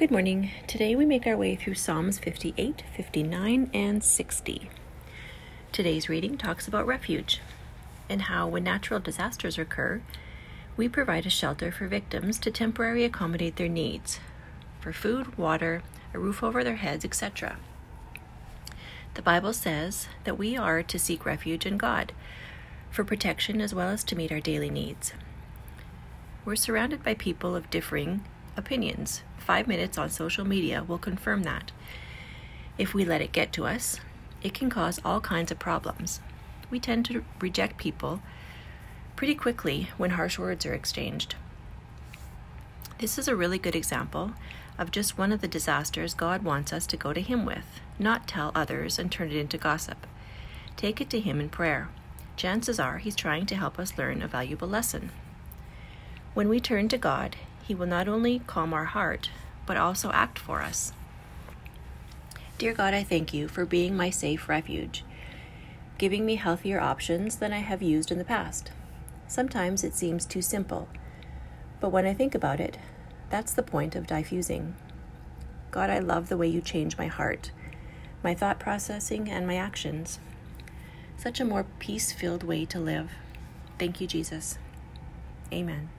Good morning. Today we make our way through Psalms 58, 59, and 60. Today's reading talks about refuge and how, when natural disasters occur, we provide a shelter for victims to temporarily accommodate their needs for food, water, a roof over their heads, etc. The Bible says that we are to seek refuge in God for protection as well as to meet our daily needs. We're surrounded by people of differing opinions. Five minutes on social media will confirm that. If we let it get to us, it can cause all kinds of problems. We tend to reject people pretty quickly when harsh words are exchanged. This is a really good example of just one of the disasters God wants us to go to Him with, not tell others and turn it into gossip. Take it to Him in prayer. Chances are He's trying to help us learn a valuable lesson. When we turn to God, he will not only calm our heart, but also act for us. Dear God, I thank you for being my safe refuge, giving me healthier options than I have used in the past. Sometimes it seems too simple, but when I think about it, that's the point of diffusing. God, I love the way you change my heart, my thought processing, and my actions. Such a more peace filled way to live. Thank you, Jesus. Amen.